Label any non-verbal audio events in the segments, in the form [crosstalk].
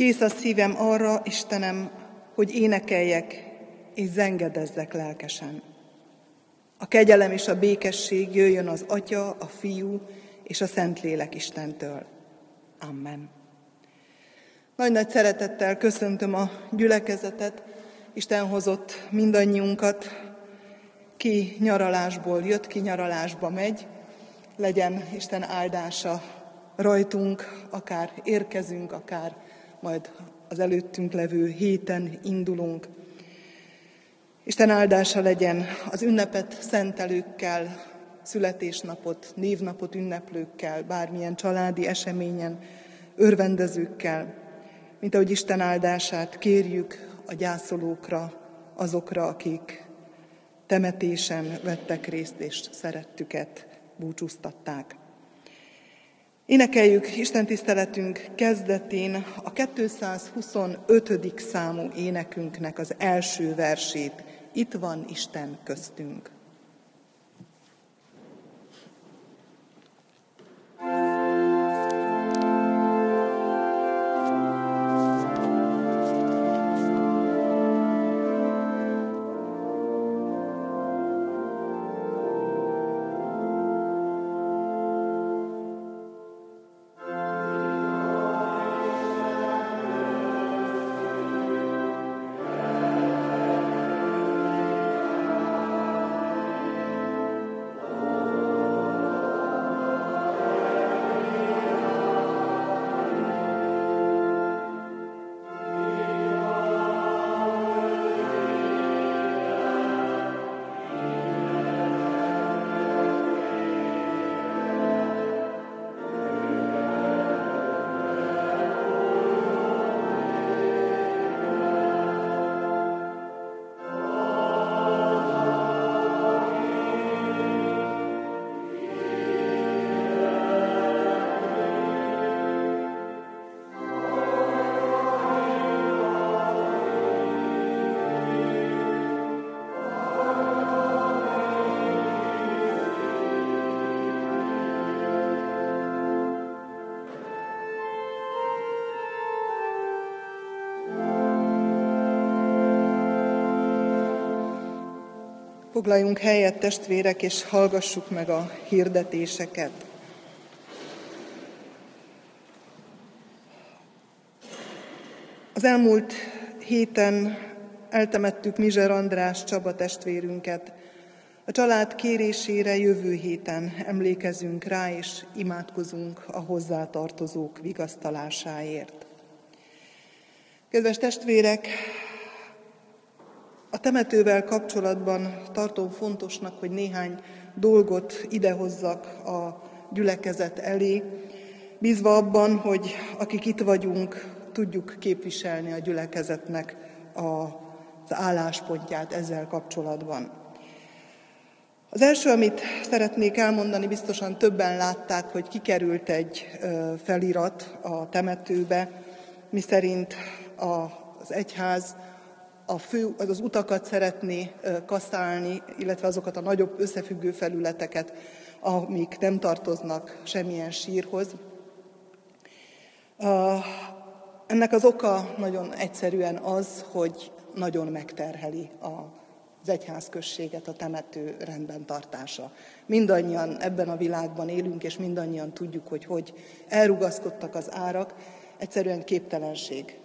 Kész a szívem arra, Istenem, hogy énekeljek és zengedezzek lelkesen. A kegyelem és a békesség jöjjön az Atya, a Fiú és a Szentlélek Istentől. Amen. Nagy-nagy szeretettel köszöntöm a gyülekezetet, Isten hozott mindannyiunkat, ki nyaralásból jött, ki nyaralásba megy, legyen Isten áldása rajtunk, akár érkezünk, akár majd az előttünk levő héten indulunk. Isten áldása legyen az ünnepet szentelőkkel, születésnapot, névnapot ünneplőkkel, bármilyen családi eseményen, örvendezőkkel, mint ahogy Isten áldását kérjük a gyászolókra, azokra, akik temetésen vettek részt és szerettüket búcsúztatták. Énekeljük Isten tiszteletünk kezdetén a 225. számú énekünknek az első versét. Itt van Isten köztünk. Foglaljunk helyet, testvérek, és hallgassuk meg a hirdetéseket. Az elmúlt héten eltemettük Mizser András Csaba testvérünket. A család kérésére jövő héten emlékezünk rá, és imádkozunk a hozzátartozók vigasztalásáért. Kedves testvérek, a temetővel kapcsolatban tartom fontosnak, hogy néhány dolgot idehozzak a gyülekezet elé, bízva abban, hogy akik itt vagyunk, tudjuk képviselni a gyülekezetnek az álláspontját ezzel kapcsolatban. Az első, amit szeretnék elmondani, biztosan többen látták, hogy kikerült egy felirat a temetőbe, miszerint az egyház a fő, az, utakat szeretné kaszálni, illetve azokat a nagyobb összefüggő felületeket, amik nem tartoznak semmilyen sírhoz. Ennek az oka nagyon egyszerűen az, hogy nagyon megterheli az egyházközséget a temető rendben tartása. Mindannyian ebben a világban élünk, és mindannyian tudjuk, hogy hogy elrugaszkodtak az árak, egyszerűen képtelenség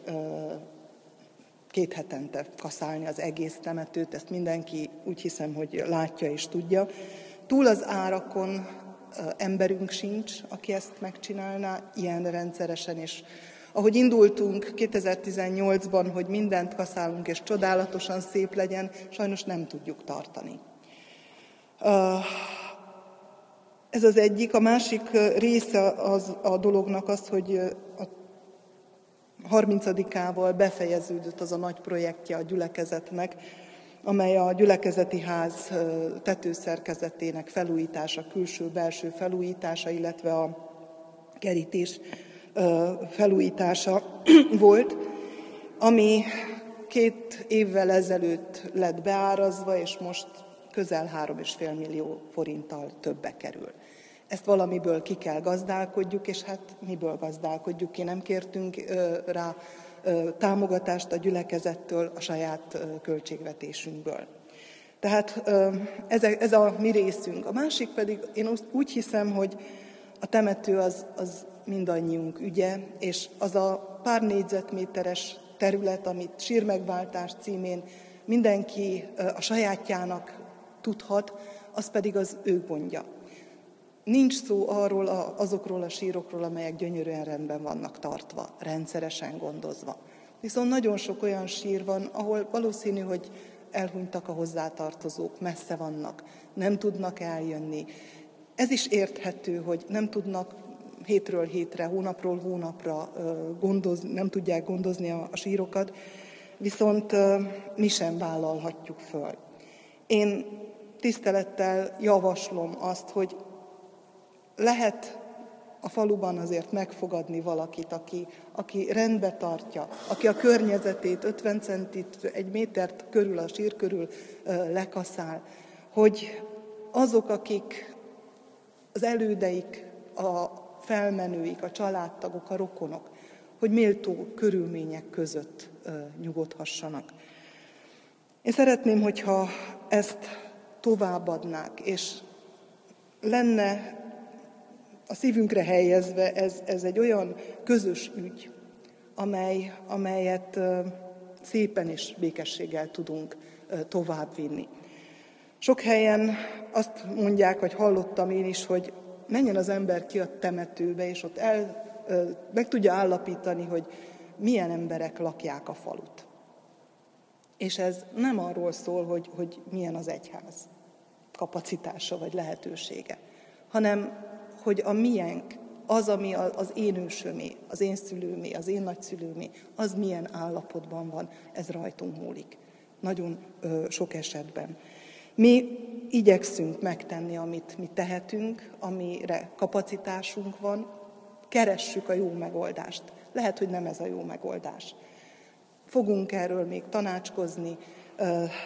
két hetente kaszálni az egész temetőt, ezt mindenki úgy hiszem, hogy látja és tudja. Túl az árakon emberünk sincs, aki ezt megcsinálná ilyen rendszeresen, és ahogy indultunk 2018-ban, hogy mindent kaszálunk és csodálatosan szép legyen, sajnos nem tudjuk tartani. Ez az egyik. A másik része az, a dolognak az, hogy a 30-ával befejeződött az a nagy projektje a gyülekezetnek, amely a gyülekezeti ház tetőszerkezetének felújítása, külső-belső felújítása, illetve a kerítés felújítása [clears throat] volt, ami két évvel ezelőtt lett beárazva, és most közel 3,5 millió forinttal többe kerül. Ezt valamiből ki kell gazdálkodjuk, és hát miből gazdálkodjuk ki, nem kértünk rá támogatást a gyülekezettől a saját költségvetésünkből. Tehát ez a, mi részünk. A másik pedig, én úgy hiszem, hogy a temető az, az mindannyiunk ügye, és az a pár négyzetméteres terület, amit sírmegváltás címén mindenki a sajátjának tudhat, az pedig az ő gondja. Nincs szó arról a, azokról a sírokról, amelyek gyönyörűen rendben vannak tartva, rendszeresen gondozva. Viszont nagyon sok olyan sír van, ahol valószínű, hogy elhunytak a hozzátartozók, messze vannak, nem tudnak eljönni. Ez is érthető, hogy nem tudnak hétről hétre, hónapról hónapra gondozni, nem tudják gondozni a, a sírokat, viszont mi sem vállalhatjuk föl. Én tisztelettel javaslom azt, hogy lehet a faluban azért megfogadni valakit, aki, aki rendbe tartja, aki a környezetét 50 centit, egy métert körül, a sír körül lekaszál, hogy azok, akik az elődeik, a felmenőik, a családtagok, a rokonok, hogy méltó körülmények között nyugodhassanak. Én szeretném, hogyha ezt továbbadnák, és lenne a szívünkre helyezve ez, ez egy olyan közös ügy, amely, amelyet szépen és békességgel tudunk továbbvinni. Sok helyen azt mondják, vagy hallottam én is, hogy menjen az ember ki a temetőbe, és ott el, meg tudja állapítani, hogy milyen emberek lakják a falut. És ez nem arról szól, hogy, hogy milyen az egyház kapacitása vagy lehetősége, hanem hogy a miénk, az, ami az én ősömé, az én szülőmé, az én nagyszülőmé, az milyen állapotban van, ez rajtunk múlik. Nagyon ö, sok esetben. Mi igyekszünk megtenni, amit mi tehetünk, amire kapacitásunk van, keressük a jó megoldást. Lehet, hogy nem ez a jó megoldás. Fogunk erről még tanácskozni,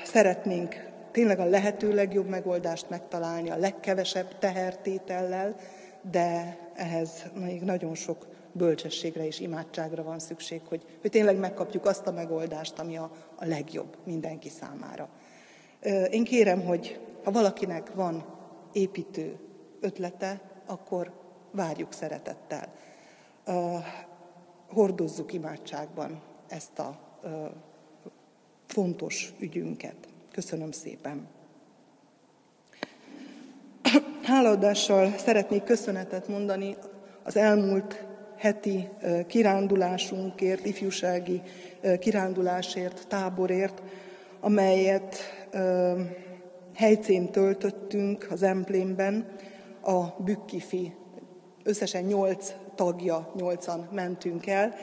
szeretnénk tényleg a lehető legjobb megoldást megtalálni, a legkevesebb tehertétellel, de ehhez még nagyon sok bölcsességre és imádságra van szükség, hogy, hogy tényleg megkapjuk azt a megoldást, ami a, a legjobb mindenki számára. Én kérem, hogy ha valakinek van építő ötlete, akkor várjuk szeretettel. Hordozzuk imádságban ezt a fontos ügyünket. Köszönöm szépen. Hálaadással szeretnék köszönetet mondani az elmúlt heti kirándulásunkért, ifjúsági kirándulásért, táborért, amelyet helycén töltöttünk az Emplénben, a Bükkifi. Összesen nyolc tagja, nyolcan mentünk el.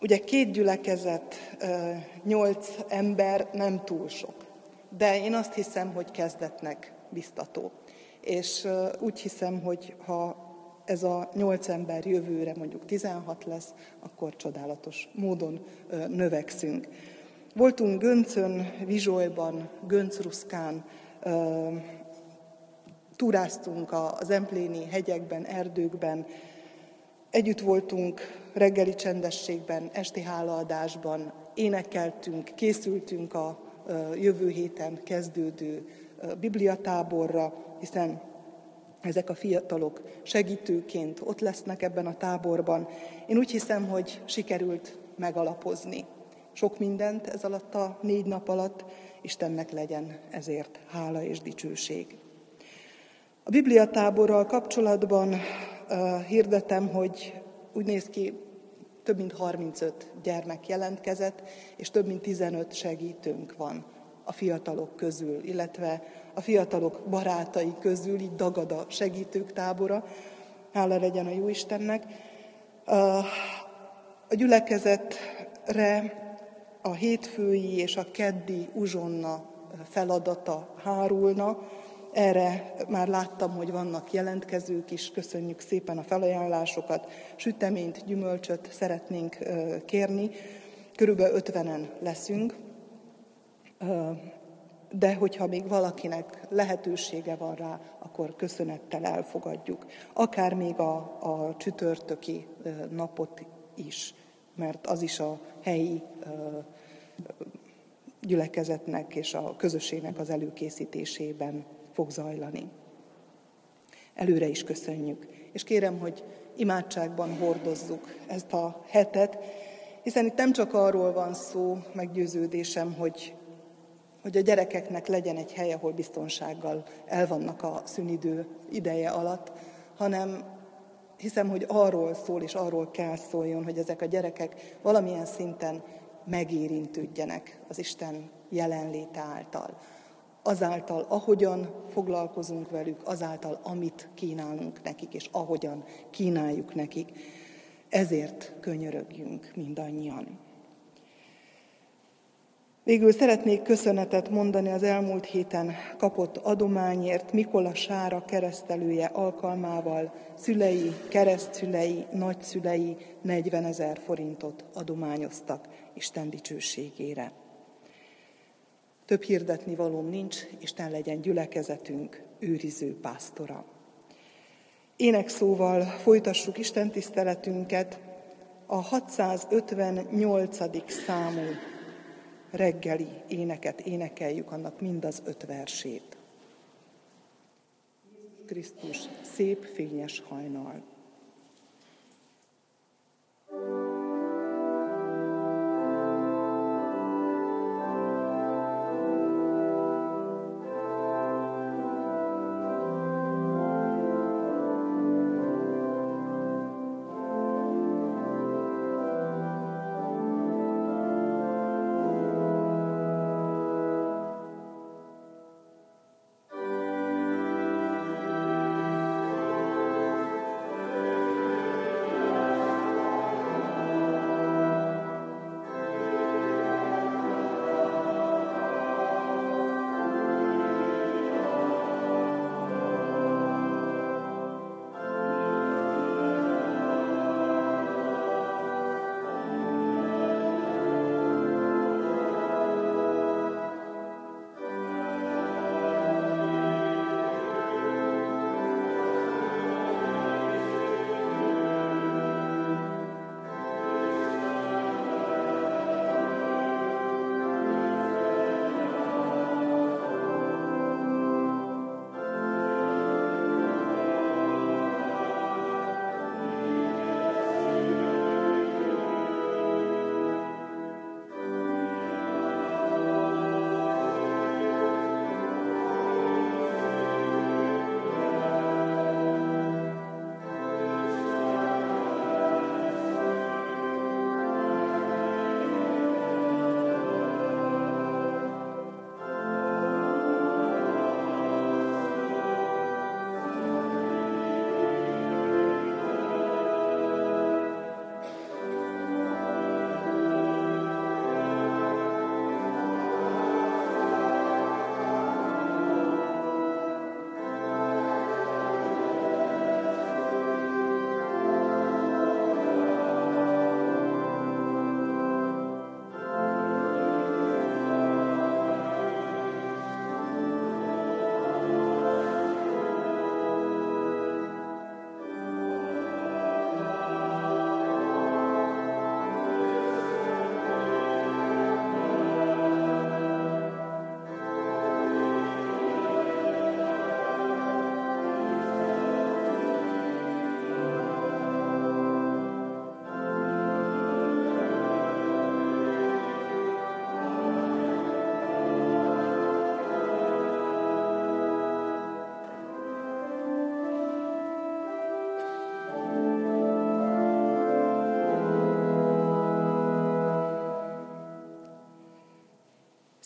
Ugye két gyülekezet, nyolc ember nem túl sok, de én azt hiszem, hogy kezdetnek biztató. És úgy hiszem, hogy ha ez a nyolc ember jövőre mondjuk 16 lesz, akkor csodálatos módon növekszünk. Voltunk Göncön, Vizsolyban, Göncruszkán, túráztunk az empléni hegyekben, erdőkben, együtt voltunk reggeli csendességben, esti hálaadásban, énekeltünk, készültünk a jövő héten kezdődő bibliatáborra, hiszen ezek a fiatalok segítőként ott lesznek ebben a táborban. Én úgy hiszem, hogy sikerült megalapozni sok mindent ez alatt a négy nap alatt, Istennek legyen ezért hála és dicsőség. A Bibliatáborral kapcsolatban uh, hirdetem, hogy úgy néz ki, több mint 35 gyermek jelentkezett, és több mint 15 segítőnk van a fiatalok közül, illetve a fiatalok barátai közül, így dagad a segítők tábora. Hála legyen a Jóistennek. A gyülekezetre a hétfői és a keddi uzsonna feladata hárulna. Erre már láttam, hogy vannak jelentkezők is, köszönjük szépen a felajánlásokat. Süteményt, gyümölcsöt szeretnénk kérni. Körülbelül ötvenen leszünk de hogyha még valakinek lehetősége van rá, akkor köszönettel elfogadjuk. Akár még a, a csütörtöki napot is mert az is a helyi gyülekezetnek és a közösségnek az előkészítésében fog zajlani. Előre is köszönjük, és kérem, hogy imádságban hordozzuk ezt a hetet, hiszen itt nem csak arról van szó, meggyőződésem, hogy, hogy a gyerekeknek legyen egy hely, ahol biztonsággal elvannak a szünidő ideje alatt, hanem hiszem, hogy arról szól és arról kell szóljon, hogy ezek a gyerekek valamilyen szinten megérintődjenek az Isten jelenléte által. Azáltal, ahogyan foglalkozunk velük, azáltal, amit kínálunk nekik, és ahogyan kínáljuk nekik. Ezért könyörögjünk mindannyian. Végül szeretnék köszönetet mondani az elmúlt héten kapott adományért Mikola Sára keresztelője alkalmával szülei, keresztszülei, nagyszülei 40 ezer forintot adományoztak Isten dicsőségére. Több hirdetni valóm nincs, Isten legyen gyülekezetünk, őriző pásztora. Énekszóval folytassuk Isten tiszteletünket, a 658. számú reggeli éneket énekeljük, annak mind az öt versét. Krisztus, szép fényes hajnal.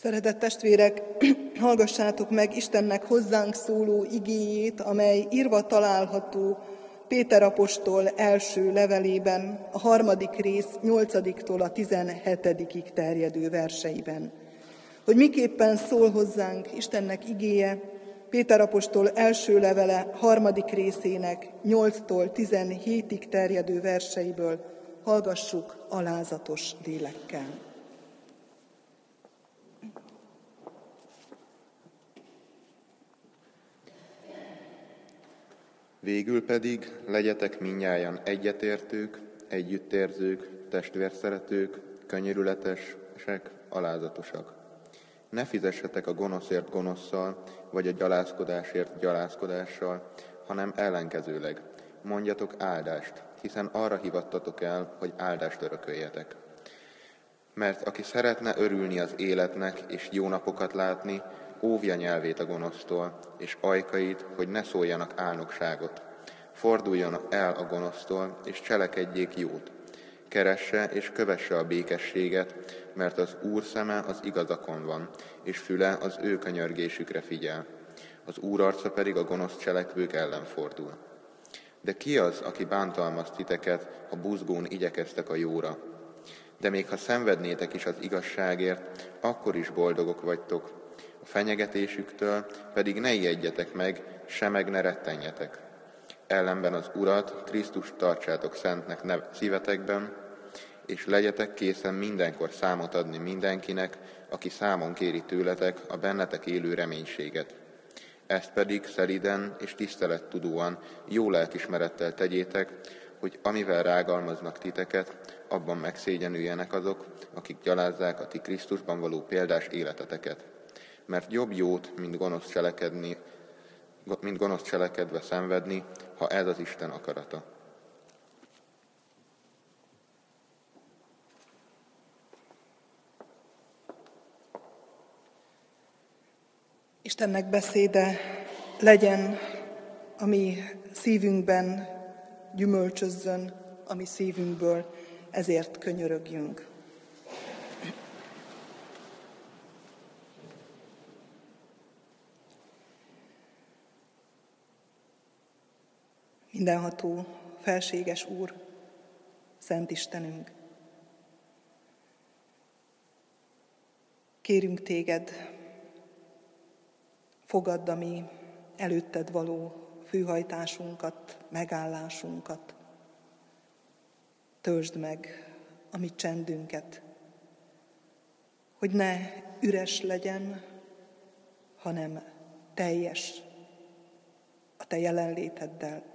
Szeretett testvérek, [clears throat] hallgassátok meg Istennek hozzánk szóló igéjét, amely írva található Péter apostol első levelében, a harmadik rész nyolcadiktól a tizenhetedikig terjedő verseiben. Hogy miképpen szól hozzánk Istennek igéje, Péter apostol első levele harmadik részének 8-tól 17-ig terjedő verseiből hallgassuk alázatos lélekkel. Végül pedig legyetek minnyáján egyetértők, együttérzők, testvérszeretők, könyörületesek, alázatosak. Ne fizessetek a gonoszért gonoszszal, vagy a gyalázkodásért gyalázkodással, hanem ellenkezőleg. Mondjatok áldást, hiszen arra hivattatok el, hogy áldást örököljetek. Mert aki szeretne örülni az életnek és jó napokat látni, óvja nyelvét a gonosztól, és ajkait, hogy ne szóljanak álnokságot. Forduljon el a gonosztól, és cselekedjék jót. Keresse és kövesse a békességet, mert az Úr szeme az igazakon van, és füle az ő könyörgésükre figyel. Az Úr arca pedig a gonosz cselekvők ellen fordul. De ki az, aki bántalmaz titeket, ha buzgón igyekeztek a jóra? De még ha szenvednétek is az igazságért, akkor is boldogok vagytok. A fenyegetésüktől pedig ne ijedjetek meg, se meg ne rettenjetek. Ellenben az Urat, Krisztus tartsátok szentnek nev szívetekben, és legyetek készen mindenkor számot adni mindenkinek, aki számon kéri tőletek a bennetek élő reménységet. Ezt pedig szeliden és tisztelettudóan, jó lelkismerettel tegyétek, hogy amivel rágalmaznak titeket, abban megszégyenüljenek azok, akik gyalázzák a ti Krisztusban való példás életeteket. Mert jobb jót, mint gonosz cselekedni, mint gonosz cselekedve szenvedni, ha ez az Isten akarata. Istennek beszéde legyen a mi szívünkben, gyümölcsözzön a mi szívünkből, ezért könyörögjünk. Mindenható, felséges Úr, Szent Istenünk, kérünk téged, fogadd a mi előtted való főhajtásunkat, megállásunkat. Töltsd meg a mi csendünket, hogy ne üres legyen, hanem teljes a Te jelenléteddel.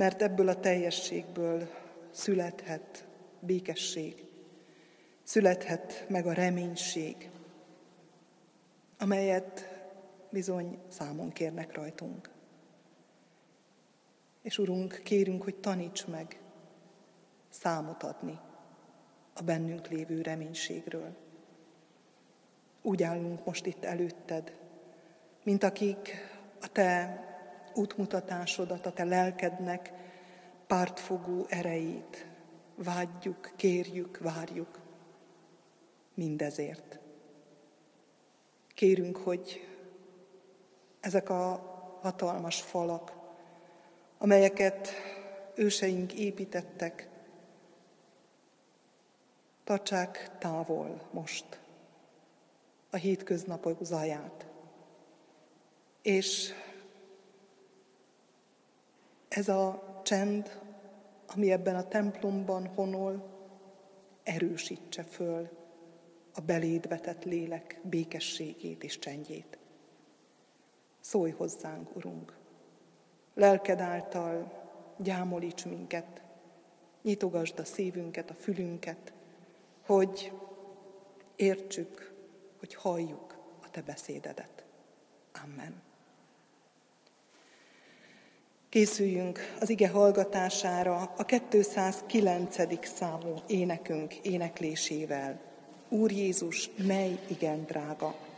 Mert ebből a teljességből születhet békesség, születhet meg a reménység, amelyet bizony számon kérnek rajtunk. És Urunk, kérünk, hogy taníts meg számot adni a bennünk lévő reménységről. Úgy állunk most itt előtted, mint akik a Te útmutatásodat, a Te lelkednek pártfogó erejét vágyjuk, kérjük, várjuk mindezért. Kérünk, hogy ezek a hatalmas falak, amelyeket őseink építettek, tartsák távol most a hétköznapok zaját. És ez a csend, ami ebben a templomban honol, erősítse föl a beléd vetett lélek békességét és csendjét. Szólj hozzánk, Urunk! Lelked által gyámolíts minket, nyitogasd a szívünket, a fülünket, hogy értsük, hogy halljuk a Te beszédedet. Amen. Készüljünk az ige hallgatására a 209. számú énekünk éneklésével. Úr Jézus, mely igen drága!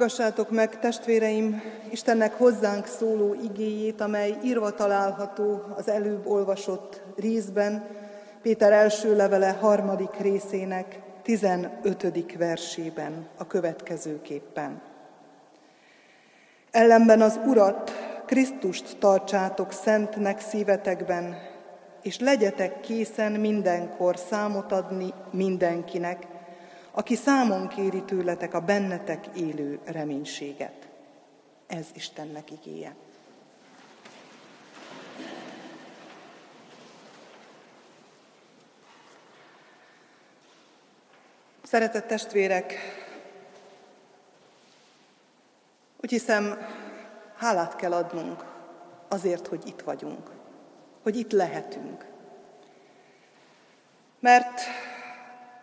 Hallgassátok meg, testvéreim, Istennek hozzánk szóló igéjét, amely írva található az előbb olvasott részben, Péter első levele harmadik részének 15. versében a következőképpen. Ellenben az Urat, Krisztust tartsátok szentnek szívetekben, és legyetek készen mindenkor számot adni mindenkinek, aki számon kéri tőletek a bennetek élő reménységet. Ez Istennek igéje. Szeretett testvérek, úgy hiszem, hálát kell adnunk azért, hogy itt vagyunk, hogy itt lehetünk. Mert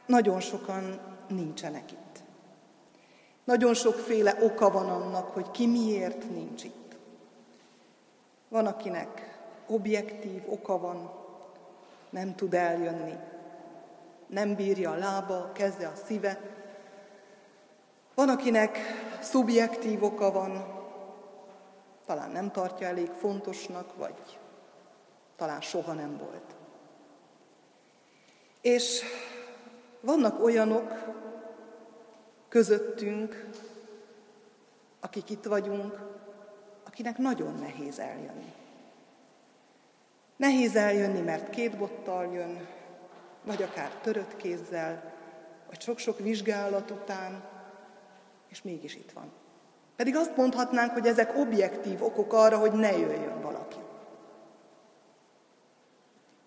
nagyon sokan nincsenek itt. Nagyon sokféle oka van annak, hogy ki miért nincs itt. Van, akinek objektív oka van, nem tud eljönni, nem bírja a lába, a keze, a szíve. Van, akinek szubjektív oka van, talán nem tartja elég fontosnak, vagy talán soha nem volt. És vannak olyanok közöttünk, akik itt vagyunk, akinek nagyon nehéz eljönni. Nehéz eljönni, mert két bottal jön, vagy akár törött kézzel, vagy sok-sok vizsgálat után, és mégis itt van. Pedig azt mondhatnánk, hogy ezek objektív okok arra, hogy ne jöjjön valaki.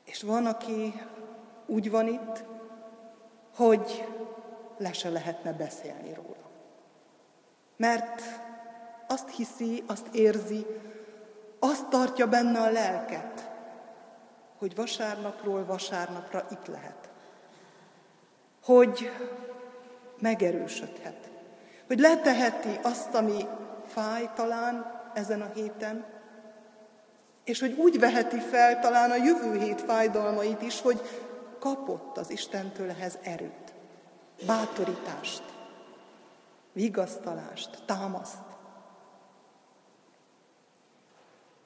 És van, aki úgy van itt, hogy le se lehetne beszélni róla. Mert azt hiszi, azt érzi, azt tartja benne a lelket, hogy vasárnapról vasárnapra itt lehet. Hogy megerősödhet. Hogy leteheti azt, ami fáj talán ezen a héten, és hogy úgy veheti fel talán a jövő hét fájdalmait is, hogy kapott az Istentől ehhez erőt, bátorítást, vigasztalást, támaszt.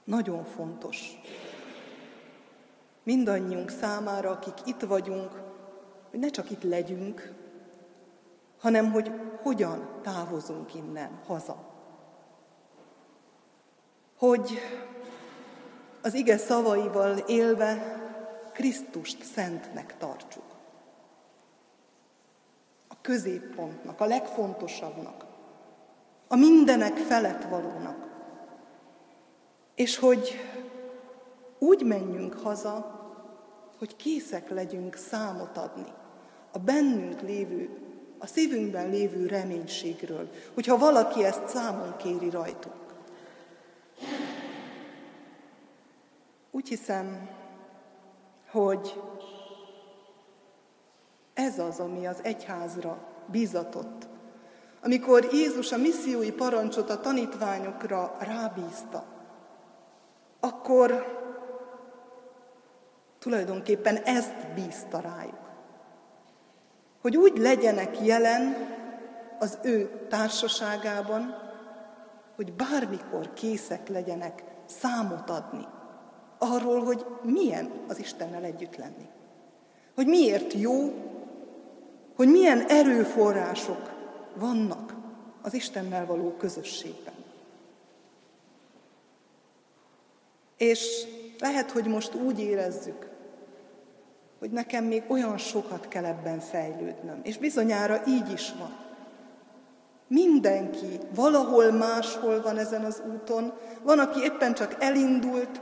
Nagyon fontos mindannyiunk számára, akik itt vagyunk, hogy ne csak itt legyünk, hanem hogy hogyan távozunk innen haza. Hogy az ige szavaival élve Krisztust szentnek tartsuk. A középpontnak, a legfontosabbnak, a mindenek felett valónak. És hogy úgy menjünk haza, hogy készek legyünk számot adni a bennünk lévő, a szívünkben lévő reménységről, hogyha valaki ezt számon kéri rajtunk. Úgy hiszem, hogy ez az, ami az egyházra bízatott. Amikor Jézus a missziói parancsot a tanítványokra rábízta, akkor tulajdonképpen ezt bízta rájuk. Hogy úgy legyenek jelen az ő társaságában, hogy bármikor készek legyenek számot adni arról, hogy milyen az Istennel együtt lenni. Hogy miért jó, hogy milyen erőforrások vannak az Istennel való közösségben. És lehet, hogy most úgy érezzük, hogy nekem még olyan sokat kell ebben fejlődnöm. És bizonyára így is van. Mindenki valahol máshol van ezen az úton, van, aki éppen csak elindult,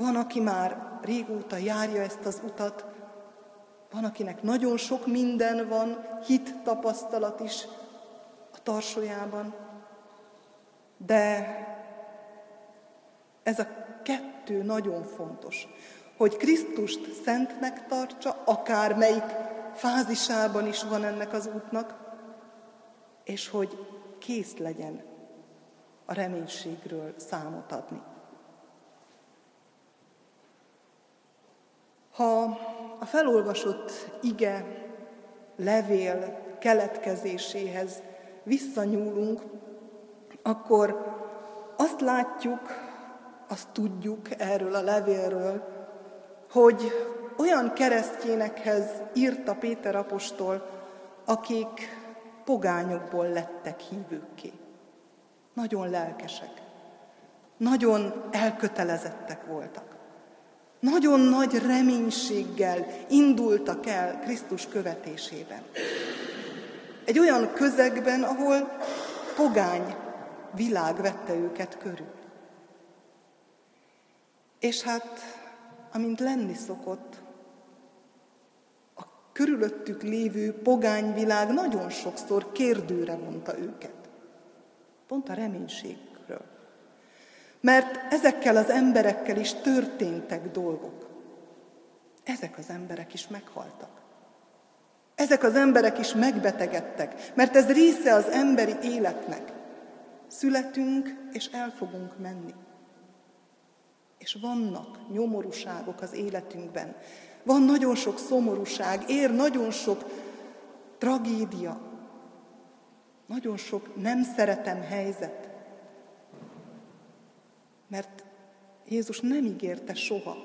van, aki már régóta járja ezt az utat, van, akinek nagyon sok minden van, hit tapasztalat is a tarsójában, de ez a kettő nagyon fontos, hogy Krisztust szentnek tartsa, akár melyik fázisában is van ennek az útnak, és hogy kész legyen a reménységről számot adni. Ha a felolvasott ige levél keletkezéséhez visszanyúlunk, akkor azt látjuk, azt tudjuk erről a levélről, hogy olyan keresztjénekhez írta Péter apostol, akik pogányokból lettek hívőkké. Nagyon lelkesek, nagyon elkötelezettek voltak. Nagyon nagy reménységgel indultak el Krisztus követésében. Egy olyan közegben, ahol pogány világ vette őket körül. És hát, amint lenni szokott, a körülöttük lévő pogányvilág nagyon sokszor kérdőre vonta őket. Pont a reménységről. Mert ezekkel az emberekkel is történtek dolgok. Ezek az emberek is meghaltak. Ezek az emberek is megbetegedtek, mert ez része az emberi életnek. Születünk, és el fogunk menni. És vannak nyomorúságok az életünkben. Van nagyon sok szomorúság, ér nagyon sok tragédia, nagyon sok nem szeretem helyzet. Mert Jézus nem ígérte soha,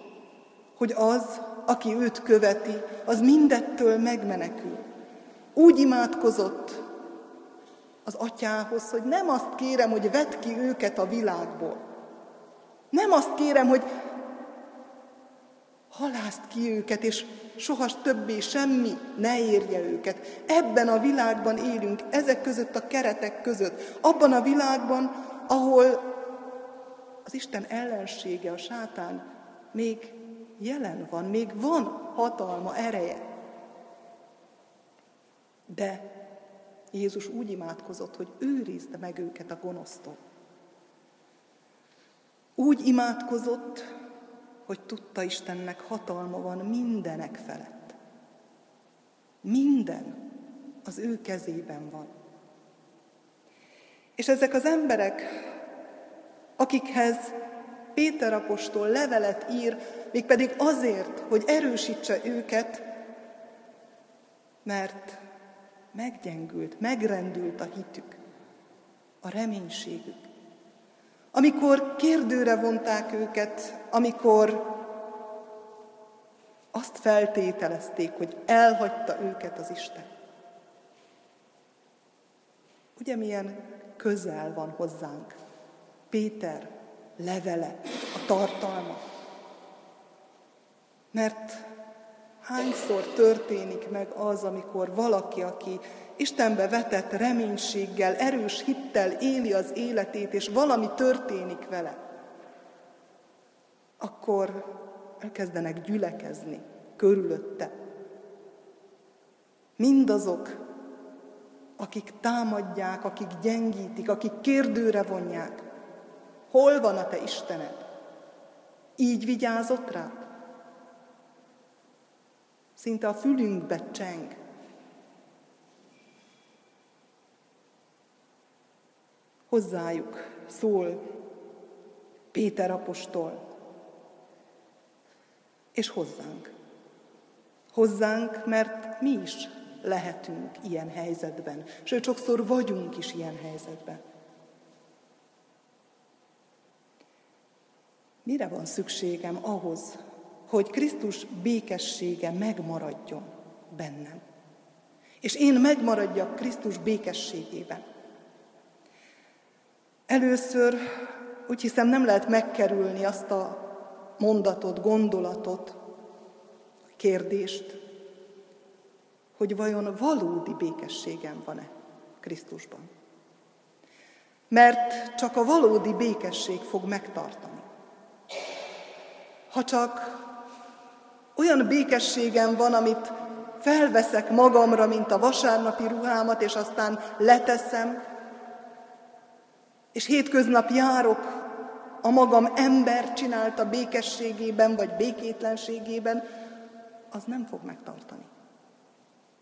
hogy az, aki őt követi, az mindettől megmenekül. Úgy imádkozott az atyához, hogy nem azt kérem, hogy vedd ki őket a világból. Nem azt kérem, hogy halászt ki őket, és soha többé semmi ne érje őket. Ebben a világban élünk, ezek között a keretek között. Abban a világban, ahol az Isten ellensége, a sátán még jelen van, még van hatalma, ereje. De Jézus úgy imádkozott, hogy őrizd meg őket a gonosztól. Úgy imádkozott, hogy tudta Istennek hatalma van mindenek felett. Minden az ő kezében van. És ezek az emberek, akikhez Péter apostol levelet ír, mégpedig azért, hogy erősítse őket, mert meggyengült, megrendült a hitük, a reménységük. Amikor kérdőre vonták őket, amikor azt feltételezték, hogy elhagyta őket az Isten. Ugye milyen közel van hozzánk Péter levele, a tartalma. Mert hányszor történik meg az, amikor valaki, aki Istenbe vetett reménységgel, erős hittel éli az életét, és valami történik vele, akkor elkezdenek gyülekezni körülötte. Mindazok, akik támadják, akik gyengítik, akik kérdőre vonják. Hol van a te Istened? Így vigyázott rá? Szinte a fülünkbe cseng. Hozzájuk szól Péter apostol, és hozzánk. Hozzánk, mert mi is lehetünk ilyen helyzetben, sőt, sokszor vagyunk is ilyen helyzetben. Mire van szükségem ahhoz, hogy Krisztus békessége megmaradjon bennem? És én megmaradjak Krisztus békességében. Először úgy hiszem nem lehet megkerülni azt a mondatot, gondolatot, kérdést, hogy vajon valódi békességem van-e Krisztusban. Mert csak a valódi békesség fog megtartani. Ha csak olyan békességem van, amit felveszek magamra, mint a vasárnapi ruhámat, és aztán leteszem, és hétköznap járok a magam ember csinálta békességében, vagy békétlenségében, az nem fog megtartani.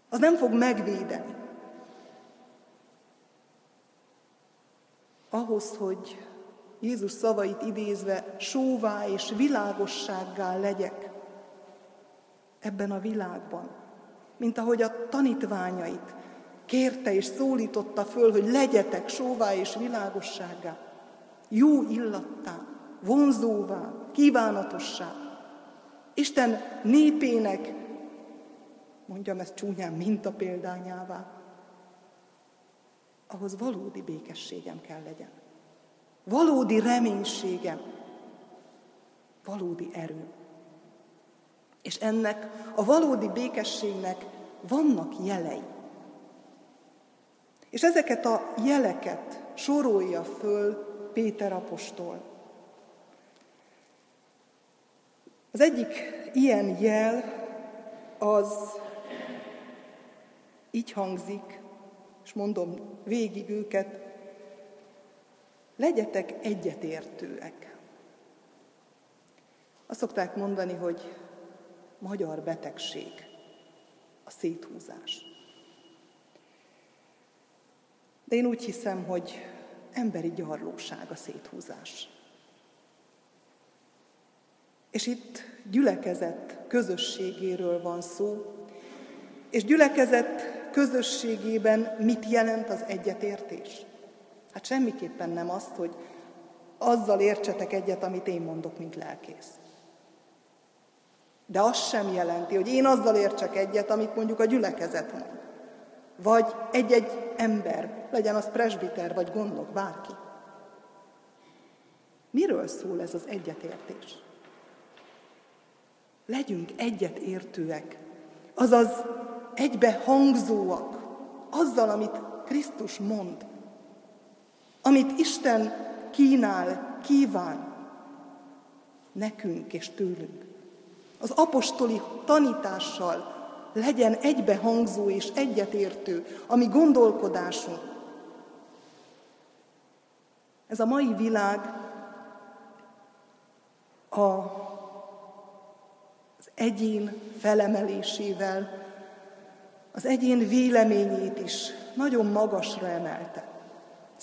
Az nem fog megvédeni. Ahhoz, hogy Jézus szavait idézve sóvá és világossággá legyek ebben a világban, mint ahogy a tanítványait kérte és szólította föl, hogy legyetek sóvá és világosságá, jó illattá, vonzóvá, kívánatossá. Isten népének, mondjam ezt csúnyán, példányává, ahhoz valódi békességem kell legyen. Valódi reménységem, valódi erő. És ennek a valódi békességnek vannak jelei. És ezeket a jeleket sorolja föl Péter apostol. Az egyik ilyen jel az így hangzik, és mondom végig őket, legyetek egyetértőek. Azt szokták mondani, hogy magyar betegség, a széthúzás. De én úgy hiszem, hogy emberi gyarlóság a széthúzás. És itt gyülekezet közösségéről van szó, és gyülekezet közösségében mit jelent az egyetértés? Hát semmiképpen nem azt, hogy azzal értsetek egyet, amit én mondok, mint lelkész. De az sem jelenti, hogy én azzal értsek egyet, amit mondjuk a gyülekezet mond. Vagy egy-egy ember, legyen az presbiter, vagy gondok, bárki. Miről szól ez az egyetértés? Legyünk egyetértőek, azaz egybe hangzóak azzal, amit Krisztus mond, amit Isten kínál, kíván nekünk és tőlünk. Az apostoli tanítással legyen egybehangzó és egyetértő a mi gondolkodásunk. Ez a mai világ a, az egyén felemelésével, az egyén véleményét is nagyon magasra emelte,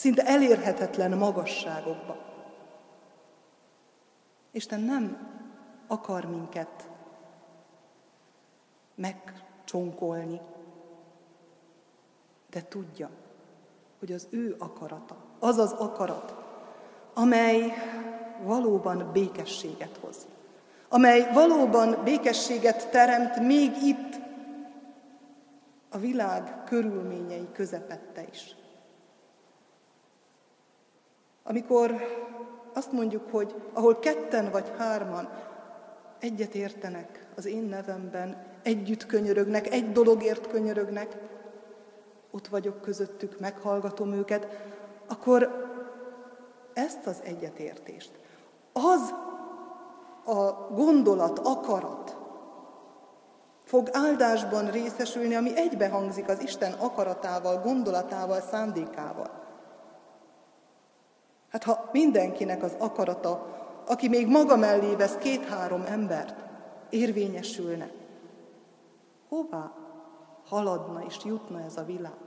szinte elérhetetlen magasságokba. Isten nem akar minket megcsonkolni, de tudja, hogy az ő akarata, az az akarat, amely valóban békességet hoz, amely valóban békességet teremt még itt, a világ körülményei közepette is. Amikor azt mondjuk, hogy ahol ketten vagy hárman egyet értenek az én nevemben, együtt könyörögnek, egy dologért könyörögnek, ott vagyok közöttük, meghallgatom őket, akkor ezt az egyetértést, az a gondolat, akarat fog áldásban részesülni, ami egybehangzik az Isten akaratával, gondolatával, szándékával. Hát ha mindenkinek az akarata, aki még maga mellé vesz két-három embert, érvényesülne, Hová haladna és jutna ez a világ?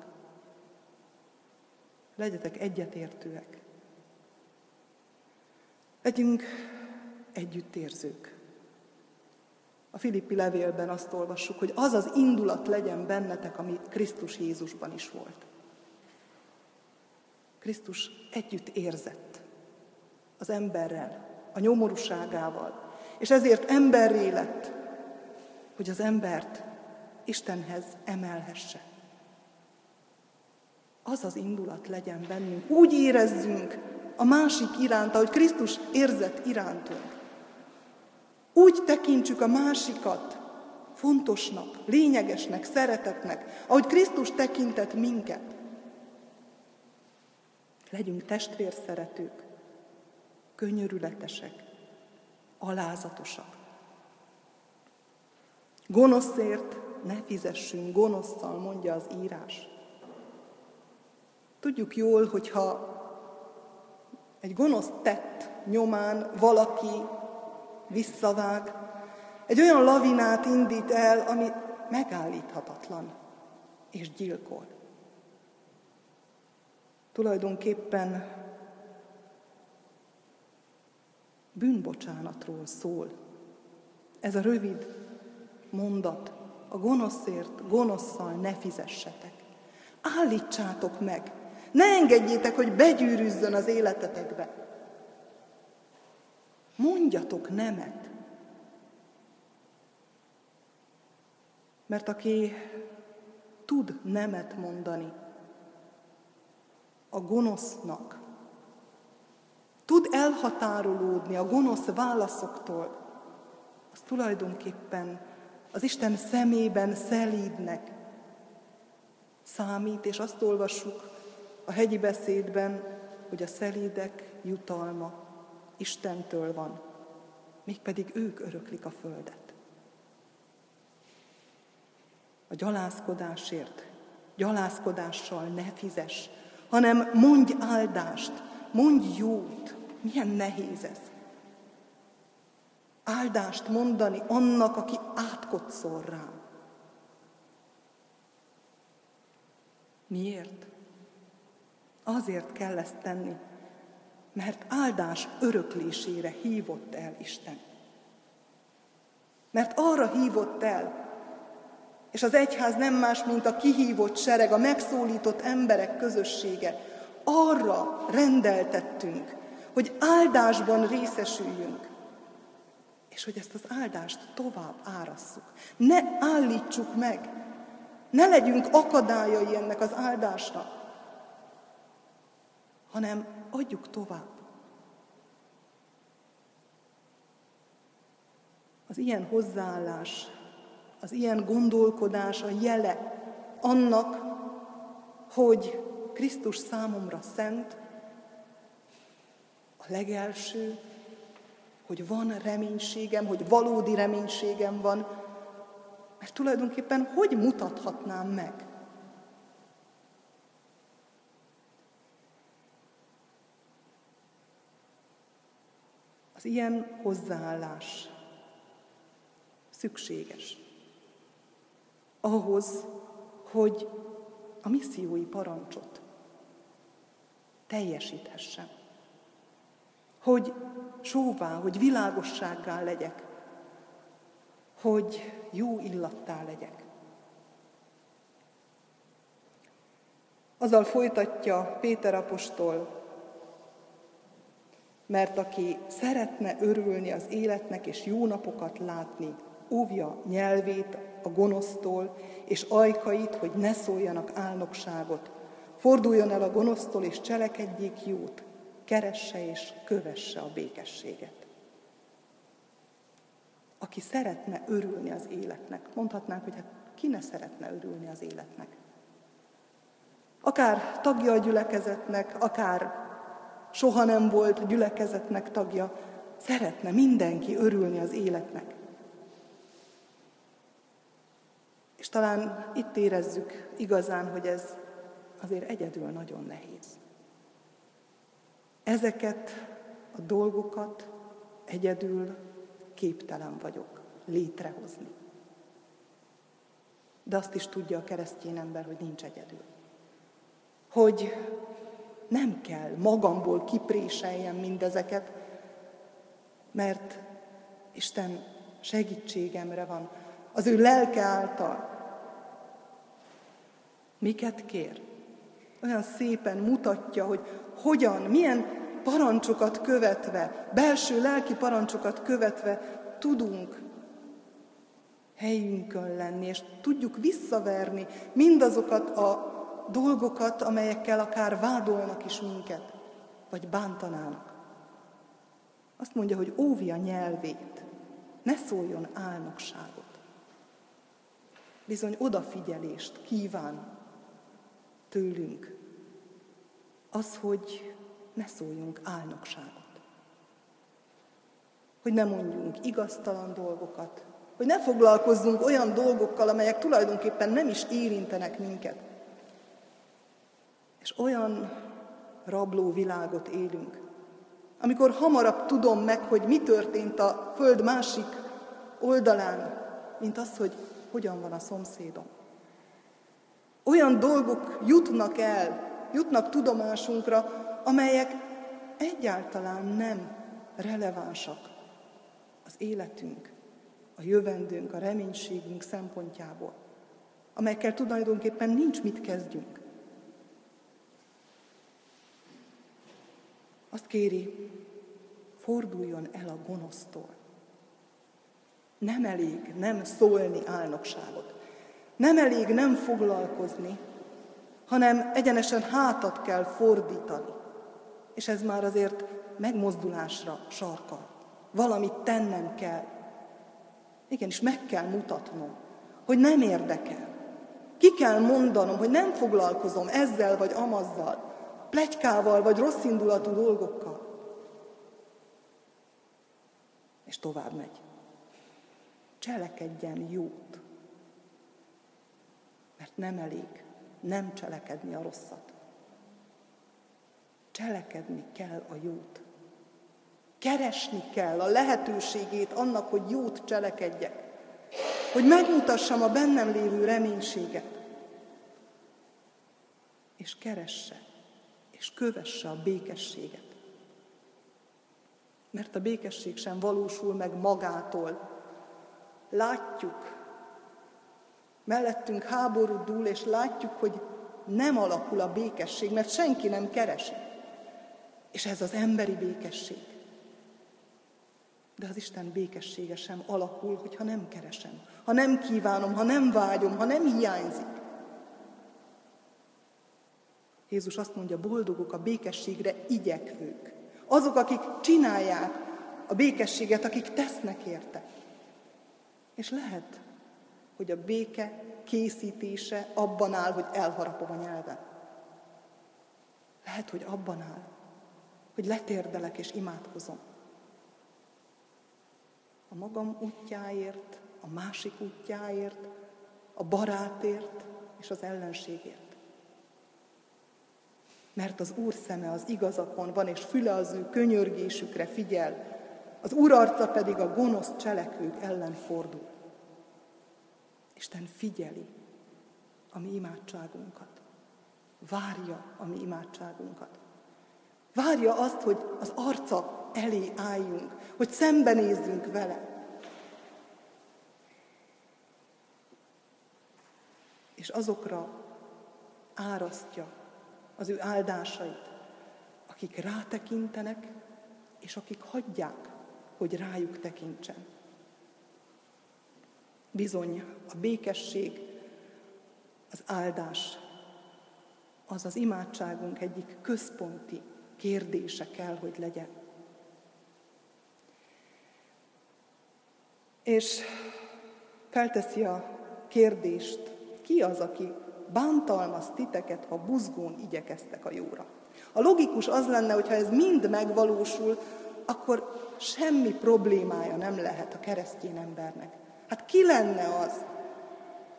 Legyetek egyetértőek. Legyünk együttérzők. A Filippi levélben azt olvassuk, hogy az az indulat legyen bennetek, ami Krisztus Jézusban is volt. Krisztus együtt érzett az emberrel, a nyomorúságával, és ezért emberré lett, hogy az embert Istenhez emelhesse. Az az indulat legyen bennünk. Úgy érezzünk a másik iránt, ahogy Krisztus érzett irántunk. Úgy tekintsük a másikat fontosnak, lényegesnek, szeretetnek, ahogy Krisztus tekintett minket. Legyünk testvérszeretők, könyörületesek, alázatosak. Gonoszért ne fizessünk gonoszszal, mondja az írás. Tudjuk jól, hogyha egy gonosz tett nyomán valaki visszavág, egy olyan lavinát indít el, ami megállíthatatlan és gyilkol. Tulajdonképpen bűnbocsánatról szól. Ez a rövid mondat, a gonoszért gonoszszal ne fizessetek. Állítsátok meg! Ne engedjétek, hogy begyűrűzzön az életetekbe. Mondjatok nemet. Mert aki tud nemet mondani a gonosznak, tud elhatárolódni a gonosz válaszoktól, az tulajdonképpen az Isten szemében szelídnek. Számít, és azt olvassuk a hegyi beszédben, hogy a szelídek jutalma Istentől van, mégpedig ők öröklik a földet. A gyalázkodásért gyalázkodással ne fizes, hanem mondj áldást, mondj jót. Milyen nehéz ez. Áldást mondani annak, aki átkotszol rám. Miért? Azért kell ezt tenni, mert áldás öröklésére hívott el Isten. Mert arra hívott el, és az egyház nem más, mint a kihívott sereg, a megszólított emberek közössége. Arra rendeltettünk, hogy áldásban részesüljünk, és hogy ezt az áldást tovább árasszuk. Ne állítsuk meg, ne legyünk akadályai ennek az áldásnak, hanem adjuk tovább. Az ilyen hozzáállás, az ilyen gondolkodás a jele annak, hogy Krisztus számomra szent, a legelső, hogy van reménységem, hogy valódi reménységem van, mert tulajdonképpen hogy mutathatnám meg? Az ilyen hozzáállás szükséges ahhoz, hogy a missziói parancsot teljesíthessem. Hogy sóvá, hogy világossággá legyek, hogy jó illattá legyek. Azzal folytatja Péter apostol, mert aki szeretne örülni az életnek és jó napokat látni, óvja nyelvét a gonosztól, és ajkait, hogy ne szóljanak álnokságot. Forduljon el a gonosztól, és cselekedjék jót, keresse és kövesse a békességet. Aki szeretne örülni az életnek, mondhatnánk, hogy hát ki ne szeretne örülni az életnek. Akár tagja a gyülekezetnek, akár soha nem volt gyülekezetnek tagja, szeretne mindenki örülni az életnek. És talán itt érezzük igazán, hogy ez azért egyedül nagyon nehéz. Ezeket a dolgokat egyedül képtelen vagyok létrehozni. De azt is tudja a keresztény ember, hogy nincs egyedül. Hogy nem kell magamból kipréseljem mindezeket, mert Isten segítségemre van. Az ő lelke által. Miket kér? Olyan szépen mutatja, hogy hogyan, milyen parancsokat követve, belső lelki parancsokat követve tudunk helyünkön lenni, és tudjuk visszaverni mindazokat a dolgokat, amelyekkel akár vádolnak is minket, vagy bántanának. Azt mondja, hogy óvja nyelvét, ne szóljon álnokságot. Bizony odafigyelést kíván tőlünk. Az, hogy ne szóljunk álnokságot. Hogy ne mondjunk igaztalan dolgokat, hogy ne foglalkozzunk olyan dolgokkal, amelyek tulajdonképpen nem is érintenek minket, és olyan rabló világot élünk, amikor hamarabb tudom meg, hogy mi történt a föld másik oldalán, mint az, hogy hogyan van a szomszédom. Olyan dolgok jutnak el, jutnak tudomásunkra, amelyek egyáltalán nem relevánsak az életünk, a jövendőnk, a reménységünk szempontjából, amelyekkel tulajdonképpen nincs mit kezdjünk. Azt kéri, forduljon el a gonosztól. Nem elég nem szólni álnokságot. Nem elég nem foglalkozni, hanem egyenesen hátat kell fordítani. És ez már azért megmozdulásra sarkal. Valamit tennem kell. Igenis, meg kell mutatnom, hogy nem érdekel. Ki kell mondanom, hogy nem foglalkozom ezzel vagy amazzal, plegykával vagy rosszindulatú dolgokkal. És tovább megy. Cselekedjen jót. Mert nem elég nem cselekedni a rosszat. Cselekedni kell a jót. Keresni kell a lehetőségét annak, hogy jót cselekedjek. Hogy megmutassam a bennem lévő reménységet. És keresse, és kövesse a békességet. Mert a békesség sem valósul meg magától. Látjuk, mellettünk háború dúl, és látjuk, hogy nem alakul a békesség, mert senki nem keresi. És ez az emberi békesség. De az Isten békessége sem alakul, hogyha nem keresem, ha nem kívánom, ha nem vágyom, ha nem hiányzik. Jézus azt mondja, boldogok a békességre igyekvők. Azok, akik csinálják a békességet, akik tesznek érte. És lehet, hogy a béke készítése abban áll, hogy elharapom a nyelven. Lehet, hogy abban áll, hogy letérdelek és imádkozom. A magam útjáért, a másik útjáért, a barátért és az ellenségért. Mert az Úr szeme az igazakon van, és füle az ő könyörgésükre figyel, az Úr arca pedig a gonosz cselekvők ellen fordul. Isten figyeli a mi imádságunkat. Várja a mi imádságunkat. Várja azt, hogy az arca elé álljunk, hogy szembenézzünk vele. És azokra árasztja az ő áldásait, akik rátekintenek, és akik hagyják, hogy rájuk tekintsen. Bizony, a békesség, az áldás, az az imádságunk egyik központi kérdése kell, hogy legyen. És felteszi a kérdést, ki az, aki bántalmaz titeket, ha buzgón igyekeztek a jóra. A logikus az lenne, hogy ha ez mind megvalósul, akkor semmi problémája nem lehet a keresztény embernek. Hát ki lenne az,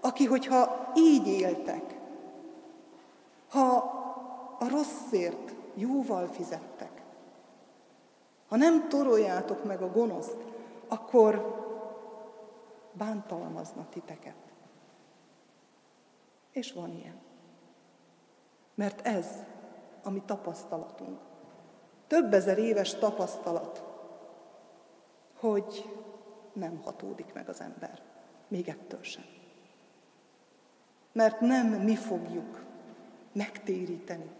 aki, hogyha így éltek, ha a rosszért jóval fizettek, ha nem toroljátok meg a gonoszt, akkor bántalmazna titeket. És van ilyen. Mert ez a mi tapasztalatunk. Több ezer éves tapasztalat, hogy nem hatódik meg az ember. Még ettől sem. Mert nem mi fogjuk megtéríteni,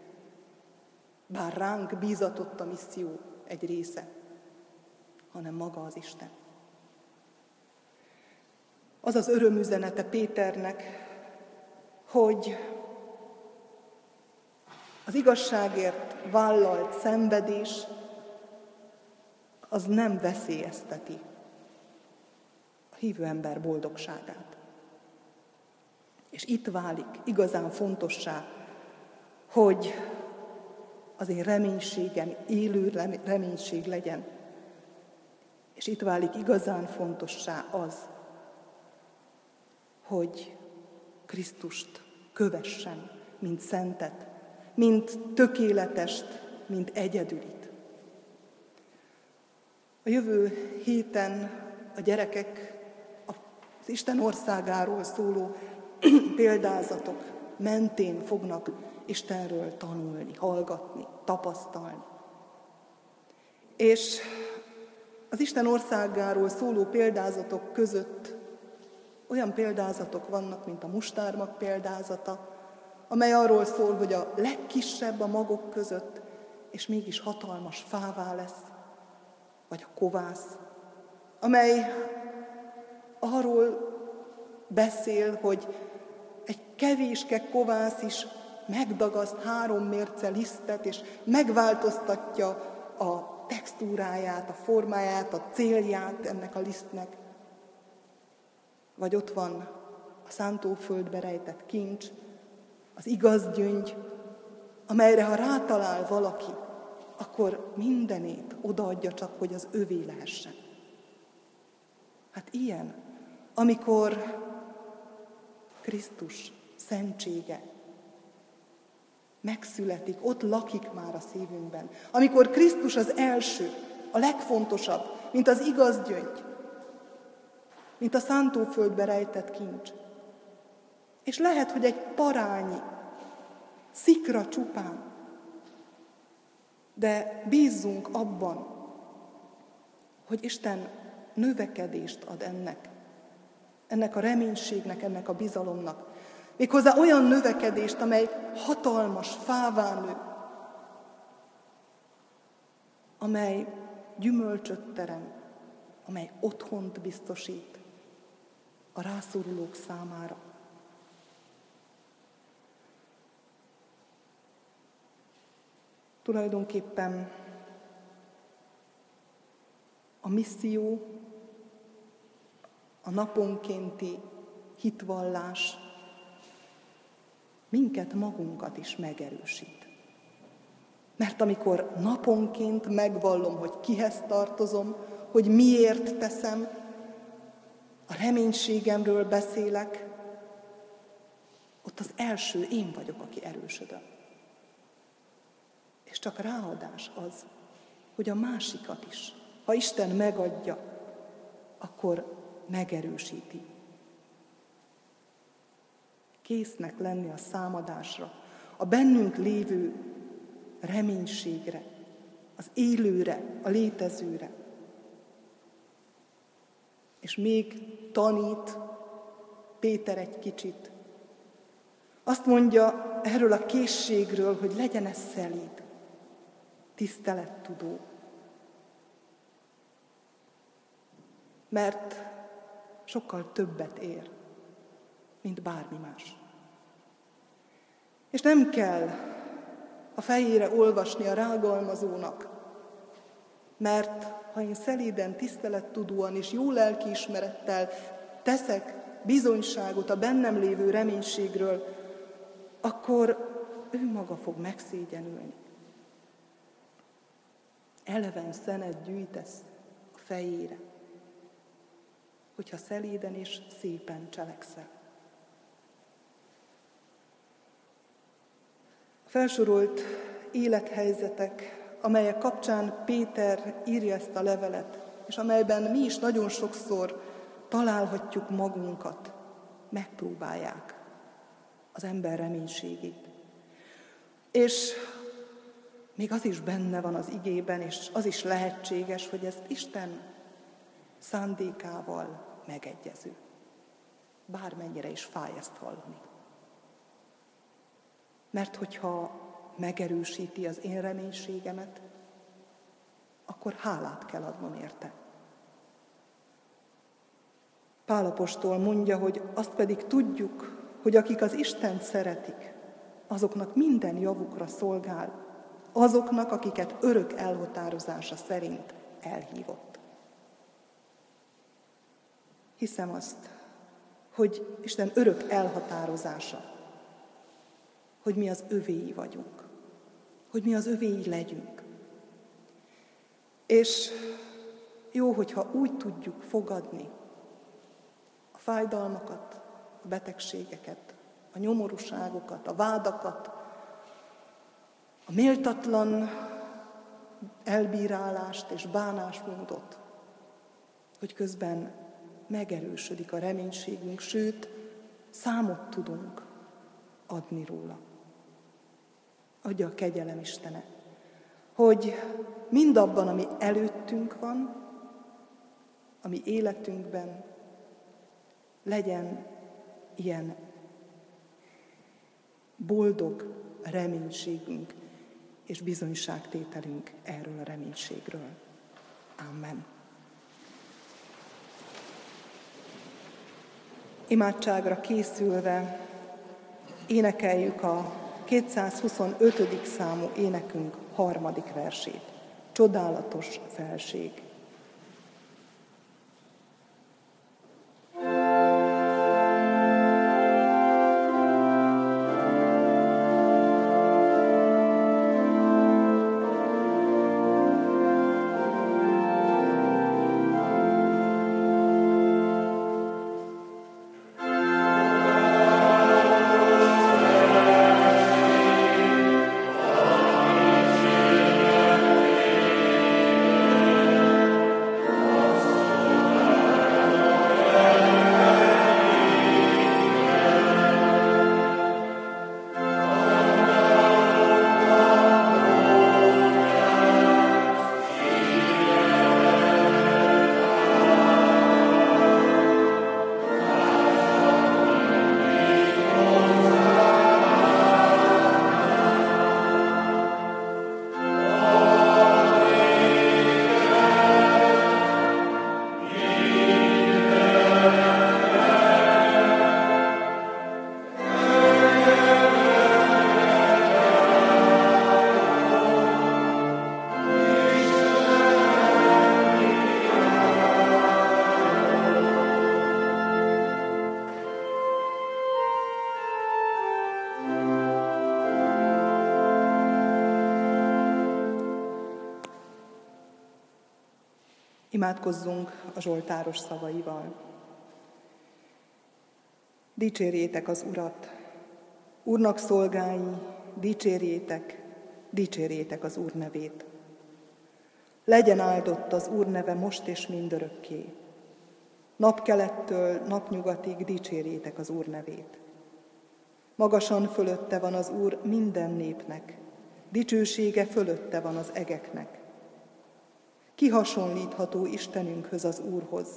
bár ránk bízatott a misszió egy része, hanem maga az Isten. Az az örömüzenete Péternek, hogy az igazságért vállalt szenvedés az nem veszélyezteti hívő ember boldogságát. És itt válik igazán fontossá, hogy az én reménységem élő reménység legyen. És itt válik igazán fontossá az, hogy Krisztust kövessem, mint szentet, mint tökéletest, mint egyedülit. A jövő héten a gyerekek az Isten országáról szóló [clears throat] példázatok mentén fognak Istenről tanulni, hallgatni, tapasztalni. És az Isten országáról szóló példázatok között olyan példázatok vannak, mint a mustármag példázata, amely arról szól, hogy a legkisebb a magok között és mégis hatalmas fává lesz, vagy a kovász, amely arról beszél, hogy egy kevéske kovász is megdagaszt három mérce lisztet, és megváltoztatja a textúráját, a formáját, a célját ennek a lisztnek. Vagy ott van a szántóföldbe rejtett kincs, az igaz gyöngy, amelyre ha rátalál valaki, akkor mindenét odaadja csak, hogy az övé lehessen. Hát ilyen, amikor Krisztus szentsége megszületik, ott lakik már a szívünkben. Amikor Krisztus az első, a legfontosabb, mint az igaz gyöngy, mint a szántóföldbe rejtett kincs. És lehet, hogy egy parányi, szikra csupán, de bízzunk abban, hogy Isten növekedést ad ennek, ennek a reménységnek, ennek a bizalomnak. Méghozzá olyan növekedést, amely hatalmas fává nő, amely gyümölcsöt terem, amely otthont biztosít a rászorulók számára. Tulajdonképpen a misszió, a naponkénti hitvallás minket magunkat is megerősít. Mert amikor naponként megvallom, hogy kihez tartozom, hogy miért teszem, a reménységemről beszélek, ott az első én vagyok, aki erősödöm. És csak ráadás az, hogy a másikat is, ha Isten megadja, akkor megerősíti. Késznek lenni a számadásra, a bennünk lévő reménységre, az élőre, a létezőre. És még tanít Péter egy kicsit. Azt mondja erről a készségről, hogy legyen ez szelíd, tisztelettudó. Mert sokkal többet ér, mint bármi más. És nem kell a fejére olvasni a rágalmazónak, mert ha én szelíden, tisztelettudóan és jó lelkiismerettel teszek bizonyságot a bennem lévő reménységről, akkor ő maga fog megszégyenülni. Eleven szenet gyűjtesz a fejére, hogyha szelíden és szépen cselekszel. Felsorolt élethelyzetek, amelyek kapcsán Péter írja ezt a levelet, és amelyben mi is nagyon sokszor találhatjuk magunkat, megpróbálják az ember reménységét. És még az is benne van az igében, és az is lehetséges, hogy ezt Isten szándékával megegyező. Bármennyire is fáj ezt hallani. Mert hogyha megerősíti az én reménységemet, akkor hálát kell adnom érte. Pálapostól mondja, hogy azt pedig tudjuk, hogy akik az Istent szeretik, azoknak minden javukra szolgál, azoknak, akiket örök elhatározása szerint elhívott. Hiszem azt, hogy Isten örök elhatározása, hogy mi az övéi vagyunk, hogy mi az övéi legyünk. És jó, hogyha úgy tudjuk fogadni a fájdalmakat, a betegségeket, a nyomorúságokat, a vádakat, a méltatlan elbírálást és bánásmódot, hogy közben megerősödik a reménységünk, sőt, számot tudunk adni róla. Adja a kegyelem Istene, hogy mindabban, ami előttünk van, ami életünkben, legyen ilyen boldog reménységünk, és bizonyságtételünk erről a reménységről. Amen. Imádságra készülve énekeljük a 225. számú énekünk harmadik versét. Csodálatos felség. Imádkozzunk a Zsoltáros szavaival. Dicsérjétek az Urat, Úrnak szolgái, dicsérjétek, dicsérjétek az Úr nevét. Legyen áldott az Úr neve most és mindörökké. Napkelettől napnyugatig dicsérjétek az Úr nevét. Magasan fölötte van az Úr minden népnek, dicsősége fölötte van az egeknek. Ki hasonlítható Istenünkhöz az Úrhoz,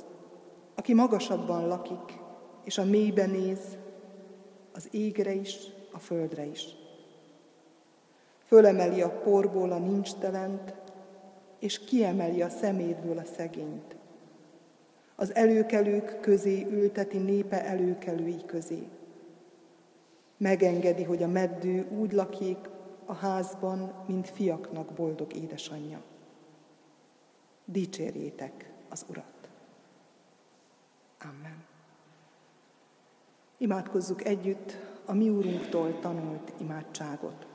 aki magasabban lakik, és a mélybe néz, az égre is, a földre is. Fölemeli a porból a nincstelent, és kiemeli a szemétből a szegényt. Az előkelők közé ülteti népe előkelői közé. Megengedi, hogy a meddő úgy lakjék a házban, mint fiaknak boldog édesanyja dicsérjétek az Urat. Amen. Imádkozzuk együtt a mi Úrunktól tanult imádságot.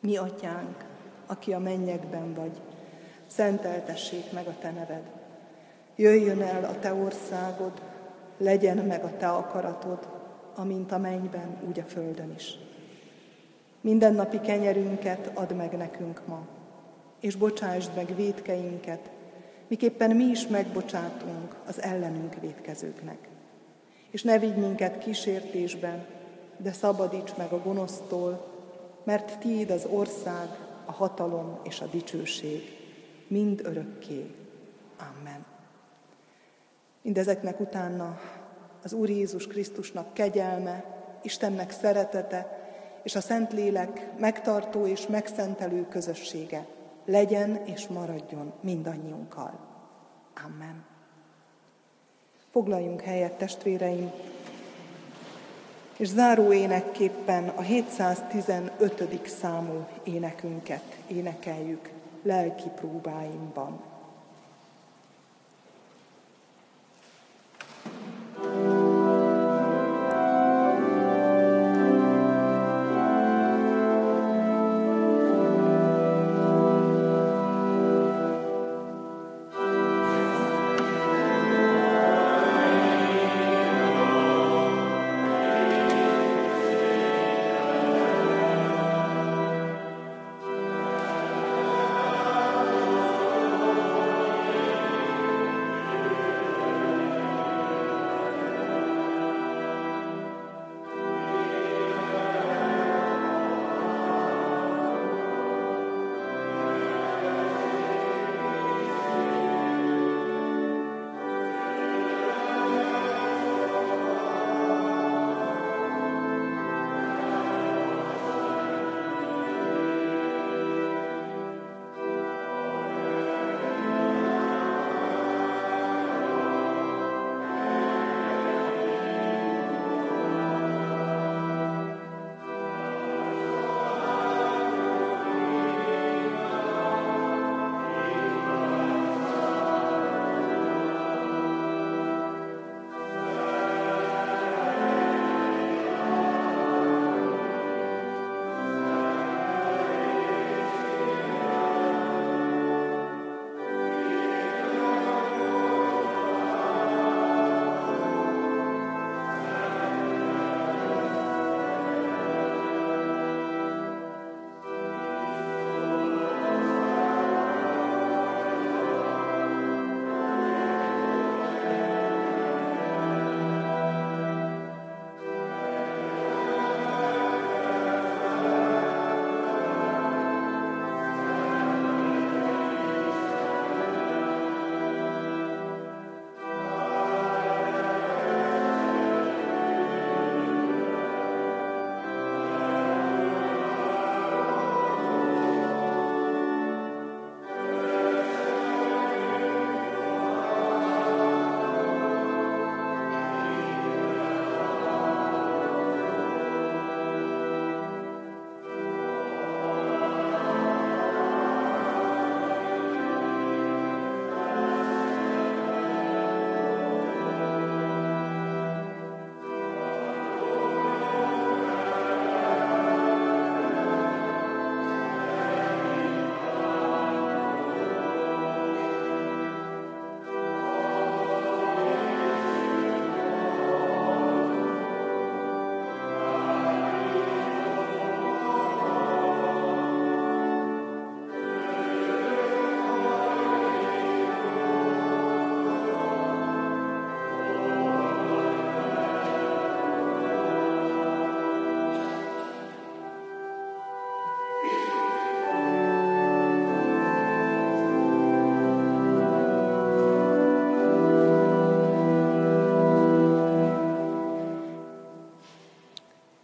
Mi atyánk, aki a mennyekben vagy, szenteltessék meg a te neved. Jöjjön el a te országod, legyen meg a te akaratod, amint a mennyben, úgy a földön is. Mindennapi kenyerünket add meg nekünk ma, és bocsásd meg védkeinket, miképpen mi is megbocsátunk az ellenünk védkezőknek. És ne vigy minket kísértésben, de szabadíts meg a gonosztól, mert tiéd az ország, a hatalom és a dicsőség, mind örökké. Amen. Mindezeknek utána az Úr Jézus Krisztusnak kegyelme, Istennek szeretete és a Szentlélek megtartó és megszentelő közössége legyen és maradjon mindannyiunkkal. Amen. Foglaljunk helyet, testvéreim, és záró énekképpen a 715. számú énekünket énekeljük lelki próbáimban.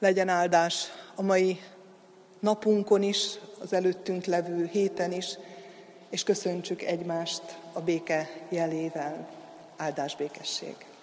Legyen áldás a mai napunkon is, az előttünk levő héten is, és köszöntsük egymást a béke jelével. Áldás békesség!